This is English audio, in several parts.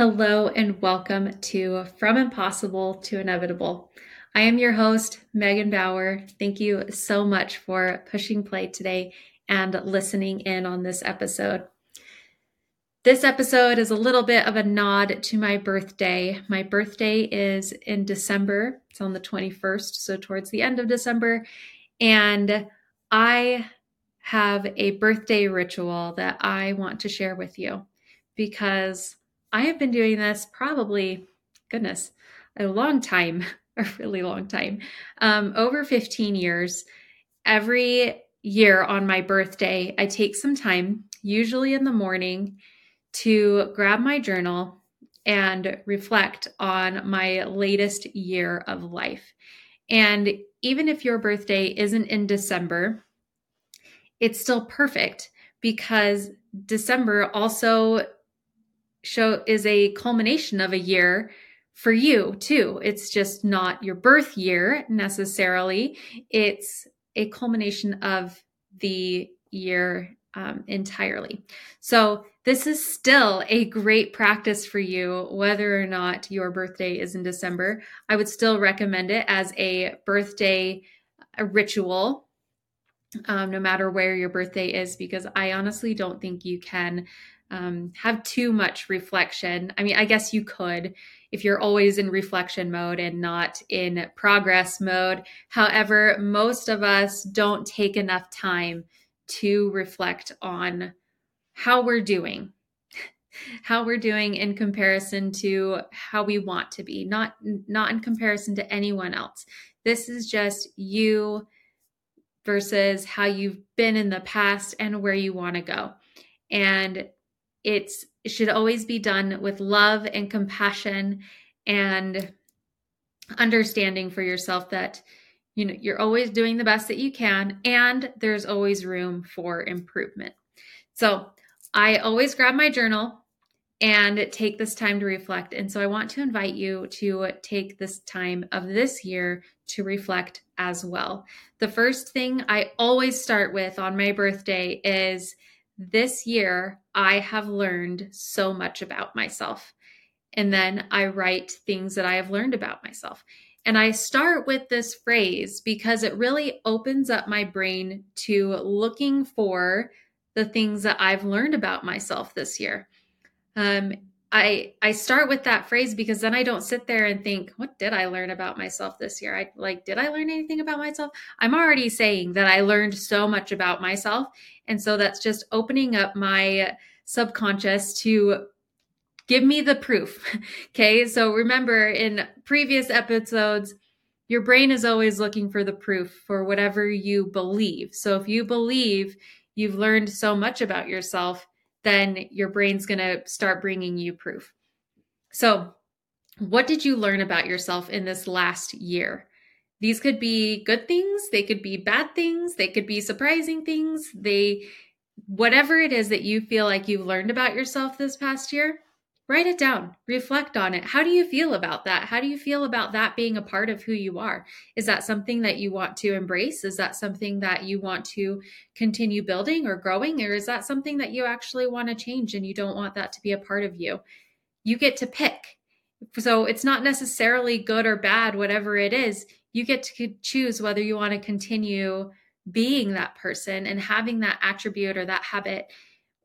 Hello and welcome to From Impossible to Inevitable. I am your host, Megan Bauer. Thank you so much for pushing play today and listening in on this episode. This episode is a little bit of a nod to my birthday. My birthday is in December, it's on the 21st, so towards the end of December. And I have a birthday ritual that I want to share with you because I have been doing this probably, goodness, a long time, a really long time, um, over 15 years. Every year on my birthday, I take some time, usually in the morning, to grab my journal and reflect on my latest year of life. And even if your birthday isn't in December, it's still perfect because December also show is a culmination of a year for you too. It's just not your birth year necessarily. It's a culmination of the year um, entirely. So this is still a great practice for you, whether or not your birthday is in December. I would still recommend it as a birthday a ritual um, no matter where your birthday is, because I honestly don't think you can um, have too much reflection. I mean, I guess you could if you're always in reflection mode and not in progress mode. However, most of us don't take enough time to reflect on how we're doing how we're doing in comparison to how we want to be not not in comparison to anyone else this is just you versus how you've been in the past and where you want to go. And it's it should always be done with love and compassion and understanding for yourself that you know you're always doing the best that you can and there's always room for improvement. So i always grab my journal and take this time to reflect. And so i want to invite you to take this time of this year to reflect as well the first thing i always start with on my birthday is this year, I have learned so much about myself. And then I write things that I have learned about myself. And I start with this phrase because it really opens up my brain to looking for the things that I've learned about myself this year. Um, I I start with that phrase because then I don't sit there and think, what did I learn about myself this year? I like, did I learn anything about myself? I'm already saying that I learned so much about myself. And so that's just opening up my subconscious to give me the proof. okay. So remember in previous episodes, your brain is always looking for the proof for whatever you believe. So if you believe you've learned so much about yourself, then your brain's going to start bringing you proof. So, what did you learn about yourself in this last year? These could be good things, they could be bad things, they could be surprising things. They whatever it is that you feel like you've learned about yourself this past year, write it down, reflect on it. How do you feel about that? How do you feel about that being a part of who you are? Is that something that you want to embrace? Is that something that you want to continue building or growing? Or is that something that you actually want to change and you don't want that to be a part of you? You get to pick. So it's not necessarily good or bad, whatever it is. You get to choose whether you want to continue being that person and having that attribute or that habit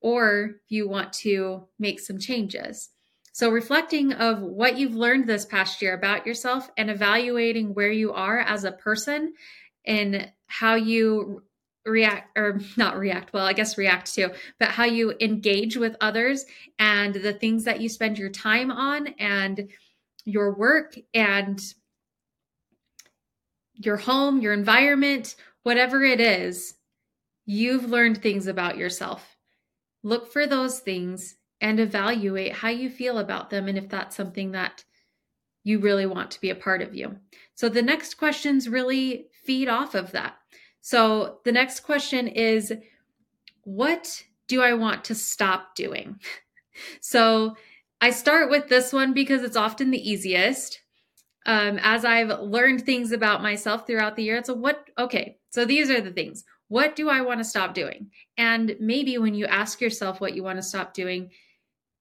or you want to make some changes. So, reflecting of what you've learned this past year about yourself and evaluating where you are as a person and how you react or not react well i guess react to but how you engage with others and the things that you spend your time on and your work and your home your environment whatever it is you've learned things about yourself. Look for those things and evaluate how you feel about them and if that's something that you really want to be a part of you. So the next questions really feed off of that. So the next question is what do I want to stop doing? So I start with this one because it's often the easiest. Um, as I've learned things about myself throughout the year, it's a what, okay, so these are the things. What do I want to stop doing? And maybe when you ask yourself what you want to stop doing,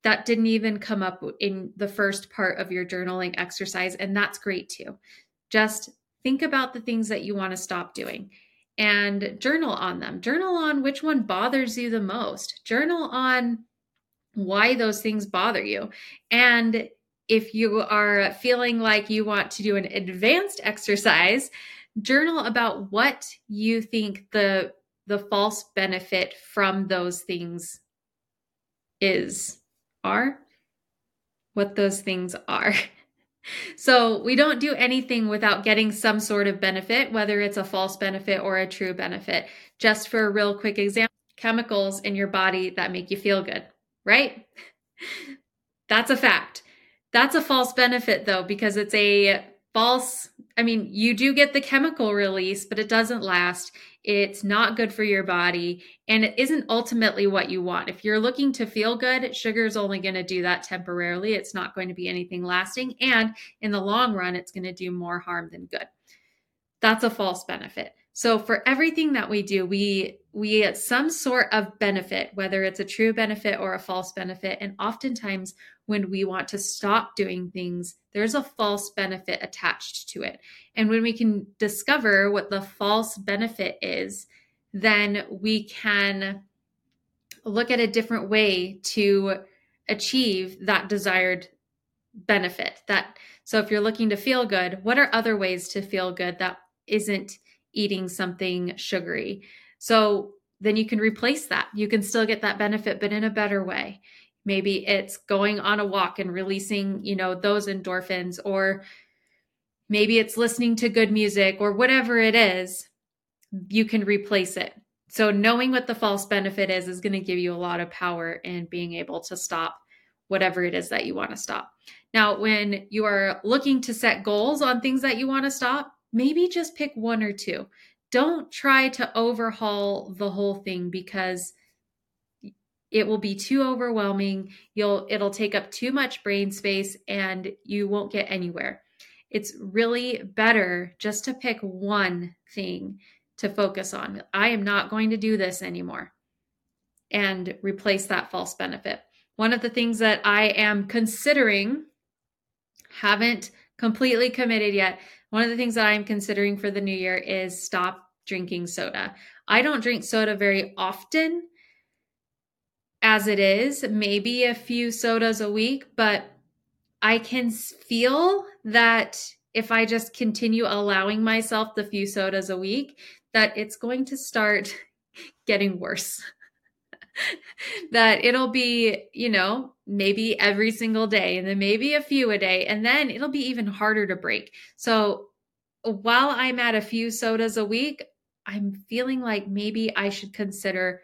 that didn't even come up in the first part of your journaling exercise, and that's great too. Just think about the things that you want to stop doing and journal on them. Journal on which one bothers you the most. Journal on why those things bother you. And if you are feeling like you want to do an advanced exercise, journal about what you think the the false benefit from those things is are what those things are. So, we don't do anything without getting some sort of benefit, whether it's a false benefit or a true benefit. Just for a real quick example, chemicals in your body that make you feel good, right? That's a fact. That's a false benefit though, because it's a false, I mean, you do get the chemical release, but it doesn't last. It's not good for your body and it isn't ultimately what you want. If you're looking to feel good, sugar is only going to do that temporarily. It's not going to be anything lasting. And in the long run, it's going to do more harm than good. That's a false benefit. So for everything that we do, we we get some sort of benefit, whether it's a true benefit or a false benefit. And oftentimes when we want to stop doing things, there's a false benefit attached to it. And when we can discover what the false benefit is, then we can look at a different way to achieve that desired benefit. That so if you're looking to feel good, what are other ways to feel good that isn't eating something sugary? So then you can replace that. You can still get that benefit but in a better way. Maybe it's going on a walk and releasing you know those endorphins or maybe it's listening to good music or whatever it is you can replace it. So knowing what the false benefit is is going to give you a lot of power in being able to stop whatever it is that you want to stop. Now when you are looking to set goals on things that you want to stop maybe just pick one or two don't try to overhaul the whole thing because it will be too overwhelming. You'll it'll take up too much brain space and you won't get anywhere. It's really better just to pick one thing to focus on. I am not going to do this anymore and replace that false benefit. One of the things that i am considering haven't completely committed yet. One of the things that i'm considering for the new year is stop drinking soda i don't drink soda very often as it is, maybe a few sodas a week, but I can feel that if I just continue allowing myself the few sodas a week, that it's going to start getting worse. that it'll be, you know, maybe every single day and then maybe a few a day, and then it'll be even harder to break. So while I'm at a few sodas a week, I'm feeling like maybe I should consider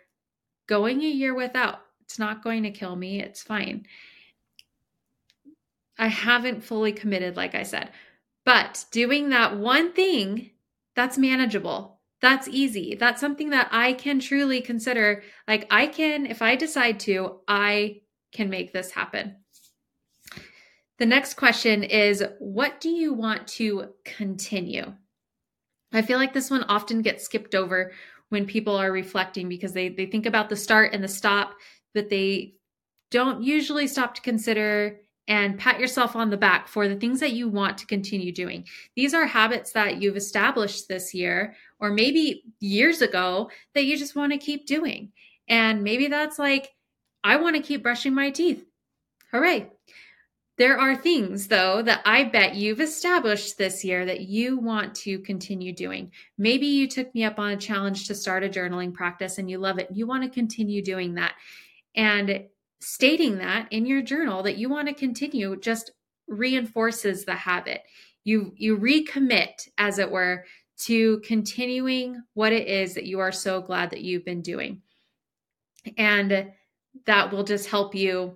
going a year without it's not going to kill me. It's fine. I haven't fully committed, like I said, but doing that one thing that's manageable. That's easy. That's something that I can truly consider. Like, I can, if I decide to, I can make this happen. The next question is What do you want to continue? I feel like this one often gets skipped over when people are reflecting because they, they think about the start and the stop but they don't usually stop to consider and pat yourself on the back for the things that you want to continue doing. These are habits that you've established this year or maybe years ago that you just want to keep doing. And maybe that's like, I want to keep brushing my teeth. Hooray. There are things, though, that I bet you've established this year that you want to continue doing. Maybe you took me up on a challenge to start a journaling practice and you love it. You want to continue doing that. And stating that in your journal that you want to continue just reinforces the habit. You you recommit as it were to continuing what it is that you are so glad that you've been doing. And that will just help you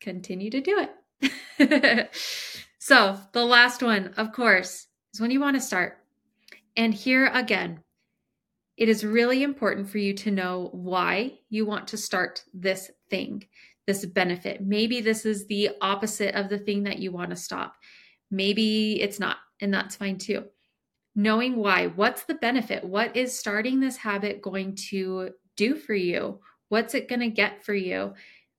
continue to do it. so, the last one, of course, is when you want to start. And here again, it is really important for you to know why you want to start this thing, this benefit. Maybe this is the opposite of the thing that you want to stop. Maybe it's not, and that's fine too. Knowing why, what's the benefit? What is starting this habit going to do for you? What's it going to get for you?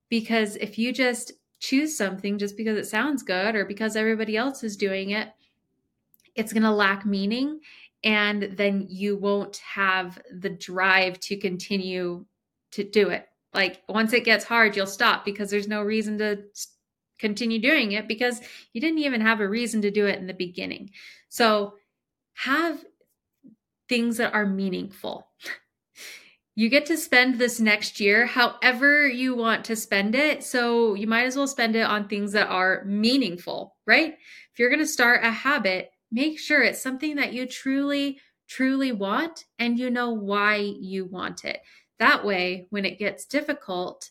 Because if you just choose something just because it sounds good or because everybody else is doing it, it's going to lack meaning. And then you won't have the drive to continue to do it. Like once it gets hard, you'll stop because there's no reason to continue doing it because you didn't even have a reason to do it in the beginning. So have things that are meaningful. You get to spend this next year however you want to spend it. So you might as well spend it on things that are meaningful, right? If you're going to start a habit, make sure it's something that you truly, truly want and you know why you want it. That way, when it gets difficult,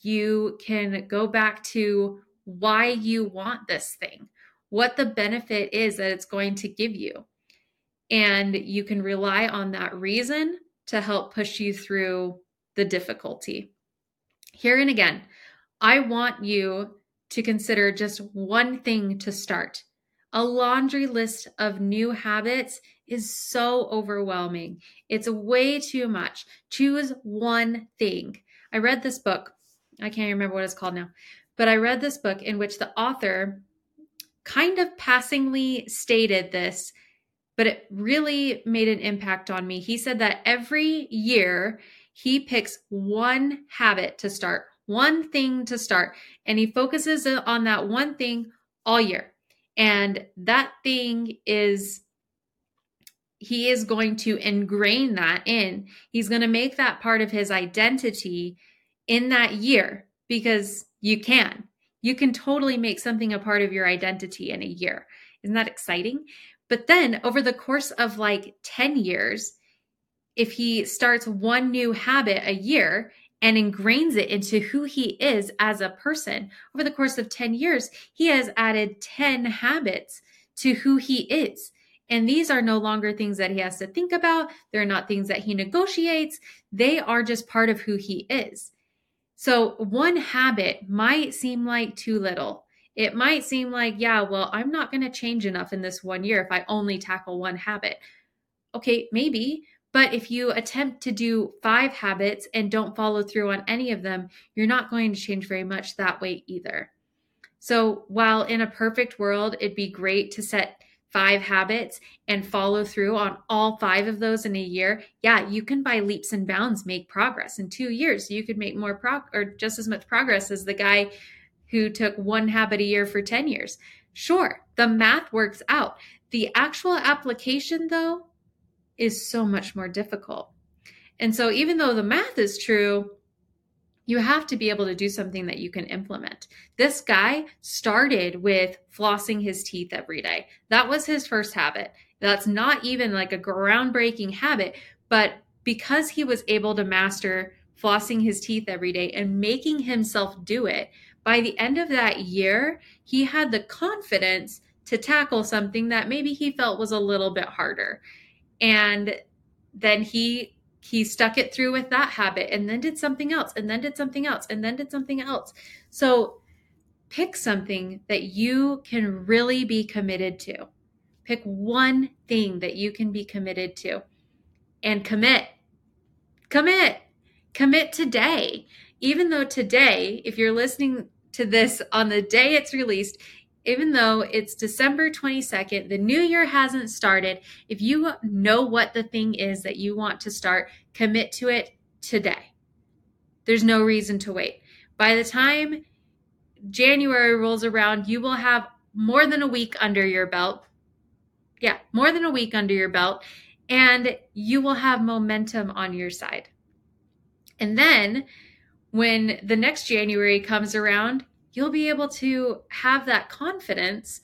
you can go back to why you want this thing, what the benefit is that it's going to give you. And you can rely on that reason to help push you through the difficulty. Here and again, I want you to consider just one thing to start. A laundry list of new habits is so overwhelming. It's way too much. Choose one thing. I read this book. I can't remember what it's called now, but I read this book in which the author kind of passingly stated this, but it really made an impact on me. He said that every year he picks one habit to start, one thing to start, and he focuses on that one thing all year. And that thing is he is going to ingrain that in. He's going to make that part of his identity in that year because you can. You can totally make something a part of your identity in a year. Isn't that exciting? But then over the course of like 10 years, if he starts one new habit a year and ingrains it into who he is as a person, over the course of 10 years, he has added 10 habits to who he is. And these are no longer things that he has to think about. They're not things that he negotiates. They are just part of who he is. So, one habit might seem like too little. It might seem like, yeah, well, I'm not going to change enough in this one year if I only tackle one habit. Okay, maybe. But if you attempt to do five habits and don't follow through on any of them, you're not going to change very much that way either. So, while in a perfect world, it'd be great to set five habits and follow through on all five of those in a year, yeah, you can by leaps and bounds make progress. In two years, you could make more prog or just as much progress as the guy who took one habit a year for 10 years. Sure, the math works out. The actual application, though, is so much more difficult. And so, even though the math is true, you have to be able to do something that you can implement. This guy started with flossing his teeth every day. That was his first habit. That's not even like a groundbreaking habit, but because he was able to master flossing his teeth every day and making himself do it, by the end of that year, he had the confidence to tackle something that maybe he felt was a little bit harder. And then he he stuck it through with that habit and then did something else and then did something else and then did something else. So pick something that you can really be committed to. Pick one thing that you can be committed to and commit. Commit. Commit today. Even though today, if you're listening to this on the day it's released, even though it's December 22nd, the new year hasn't started, if you know what the thing is that you want to start, commit to it today. There's no reason to wait. By the time January rolls around, you will have more than a week under your belt. Yeah, more than a week under your belt, and you will have momentum on your side. And then when the next January comes around, you'll be able to have that confidence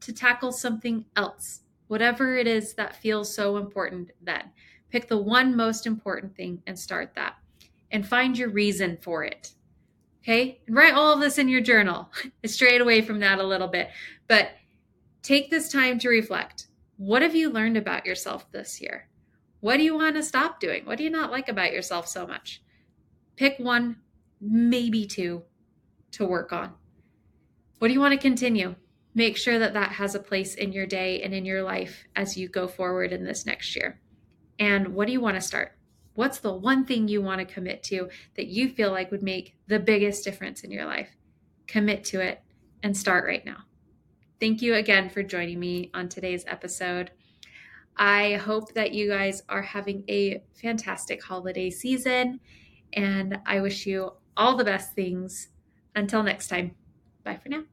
to tackle something else, whatever it is that feels so important then. Pick the one most important thing and start that and find your reason for it. Okay. And write all of this in your journal. Strayed away from that a little bit, but take this time to reflect. What have you learned about yourself this year? What do you want to stop doing? What do you not like about yourself so much? Pick one, maybe two, to work on. What do you want to continue? Make sure that that has a place in your day and in your life as you go forward in this next year. And what do you want to start? What's the one thing you want to commit to that you feel like would make the biggest difference in your life? Commit to it and start right now. Thank you again for joining me on today's episode. I hope that you guys are having a fantastic holiday season, and I wish you all the best things. Until next time, bye for now.